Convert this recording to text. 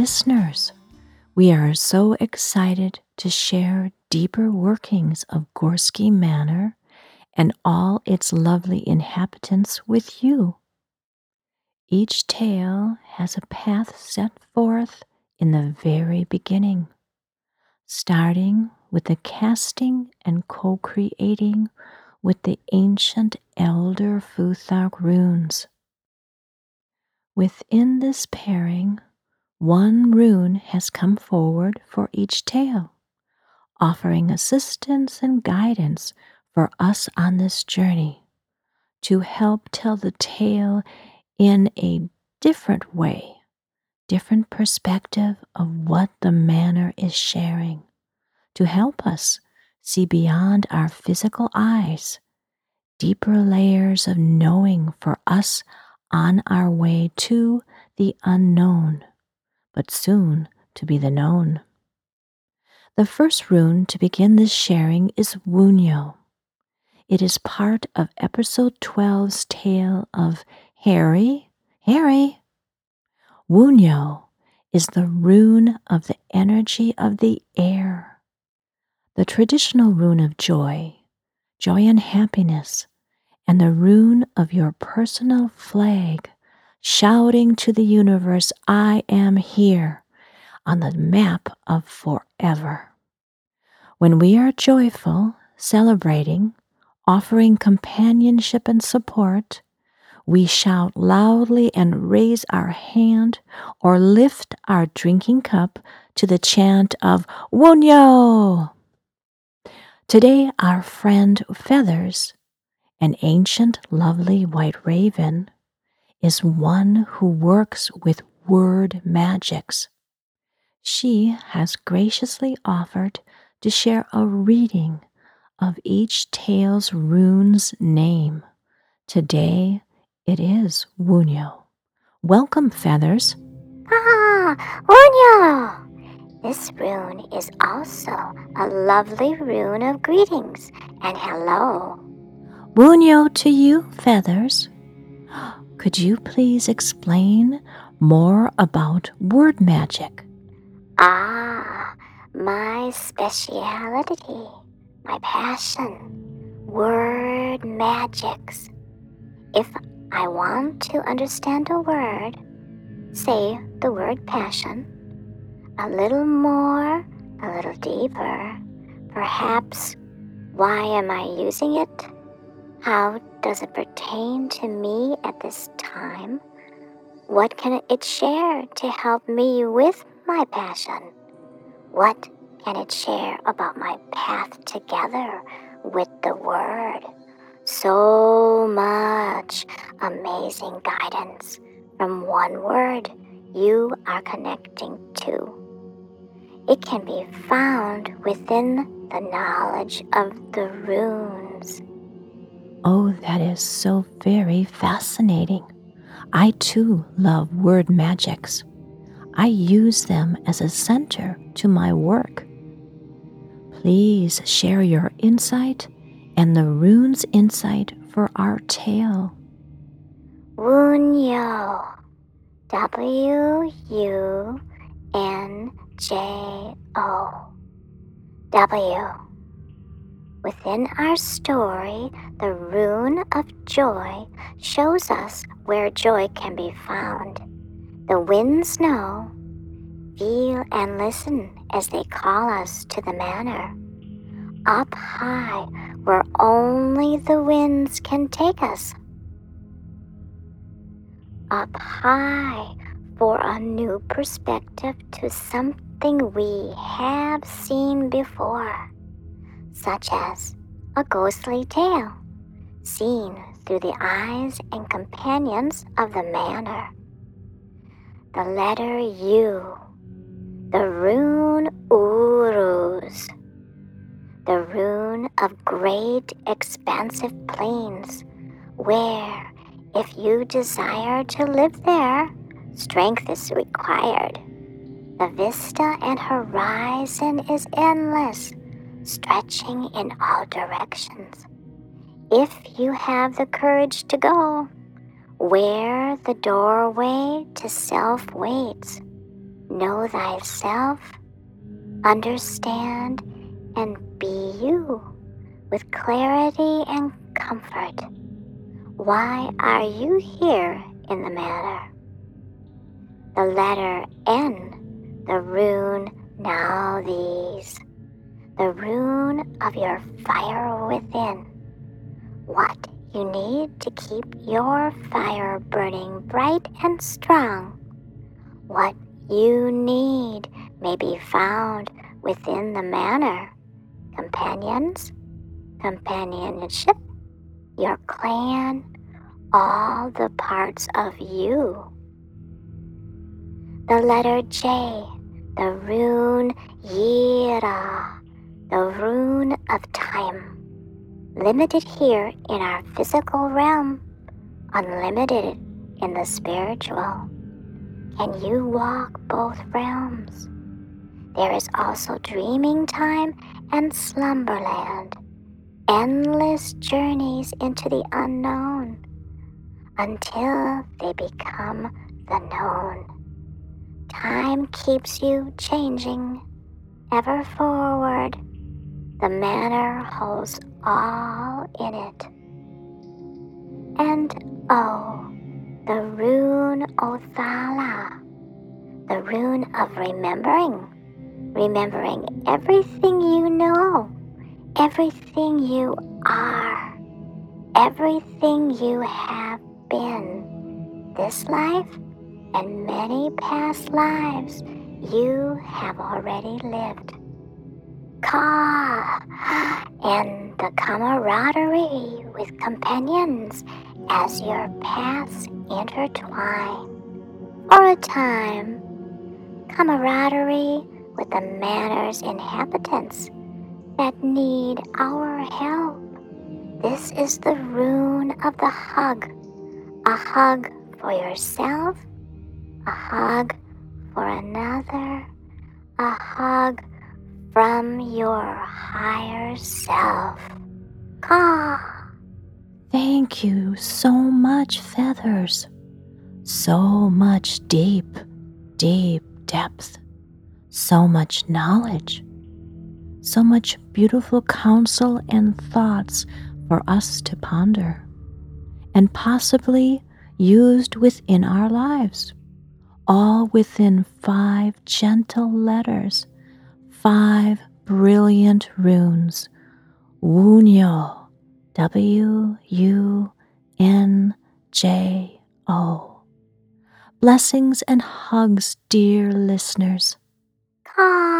listeners. We are so excited to share deeper workings of Gorski Manor and all its lovely inhabitants with you. Each tale has a path set forth in the very beginning, starting with the casting and co creating with the ancient Elder Futhark runes. Within this pairing, one rune has come forward for each tale, offering assistance and guidance for us on this journey to help tell the tale in a different way, different perspective of what the manor is sharing, to help us see beyond our physical eyes, deeper layers of knowing for us on our way to the unknown, but soon to be the known. The first rune to begin this sharing is Wunjo. It is part of episode 12's tale of Harry, Harry. Wunjo is the rune of the energy of the air, the traditional rune of joy, joy and happiness, and the rune of your personal flag, shouting to the universe, I am here on the map of forever. When we are joyful, celebrating, offering companionship and support, we shout loudly and raise our hand or lift our drinking cup to the chant of Wunjo. Today, our friend Feathers, an ancient, lovely white raven, is one who works with word magics. She has graciously offered to share a reading of each tale's rune's name. Today, it is Wunjo. Welcome, Feathers. Ah, Wunjo! This rune is also a lovely rune of greetings and hello. Wunjo to you, Feathers. Could you please explain more about word magic? Ah, my speciality, my passion, word magics. If I want to understand a word, say the word passion, a little more, a little deeper. Perhaps, why am I using it? How does it pertain to me at this time? What can it share to help me with my passion? What can it share about my path together with the Word? So much amazing guidance from one word you are connecting to. It can be found within the knowledge of the runes. Oh, that is so very fascinating. I too love word magics. I use them as a center to my work. Please share your insight and the rune's insight for our tale. Wunjo. W U N J O. W. Within our story, the rune of joy shows us where joy can be found. The winds know, feel, and listen as they call us to the manor. Up high, where only the winds can take us up high for a new perspective to something we have seen before, such as a ghostly tale seen through the eyes and companions of the manor. The letter U, the rune Uruz, the rune of great expansive plains where if you desire to live there, strength is required. The vista and horizon is endless, stretching in all directions. If you have the courage to go, where the doorway to self waits, know thyself, understand, and be you with clarity and comfort. Why are you here in the matter? The letter N, the rune Nauthiz, the rune of your fire within. What you need to keep your fire burning bright and strong. What you need may be found within the manor. Companions, companionship, your clan, all the parts of you. The letter J, the rune Jera, the rune of time limited here in our physical realm, unlimited in the spiritual. Can you walk both realms? There is also dreaming time and slumberland, endless journeys into the unknown until they become the known. Time keeps you changing, ever forward the manor holds all in it. And oh, the rune Othala, the rune of remembering, remembering everything you know, everything you are, everything you have been, this life and many past lives you have already lived. Ka and the camaraderie with companions as your paths intertwine. For a time, camaraderie with the manor's inhabitants that need our help. This is the rune of the hug a hug for yourself, a hug for another, a hug from your higher self. Ka. Thank you so much, Feathers. So much deep, deep depth. So much knowledge. So much beautiful counsel and thoughts for us to ponder, and possibly used within our lives, all within five gentle letters five brilliant runes Wunjo, W U N J O. Blessings and hugs, dear listeners. Ka.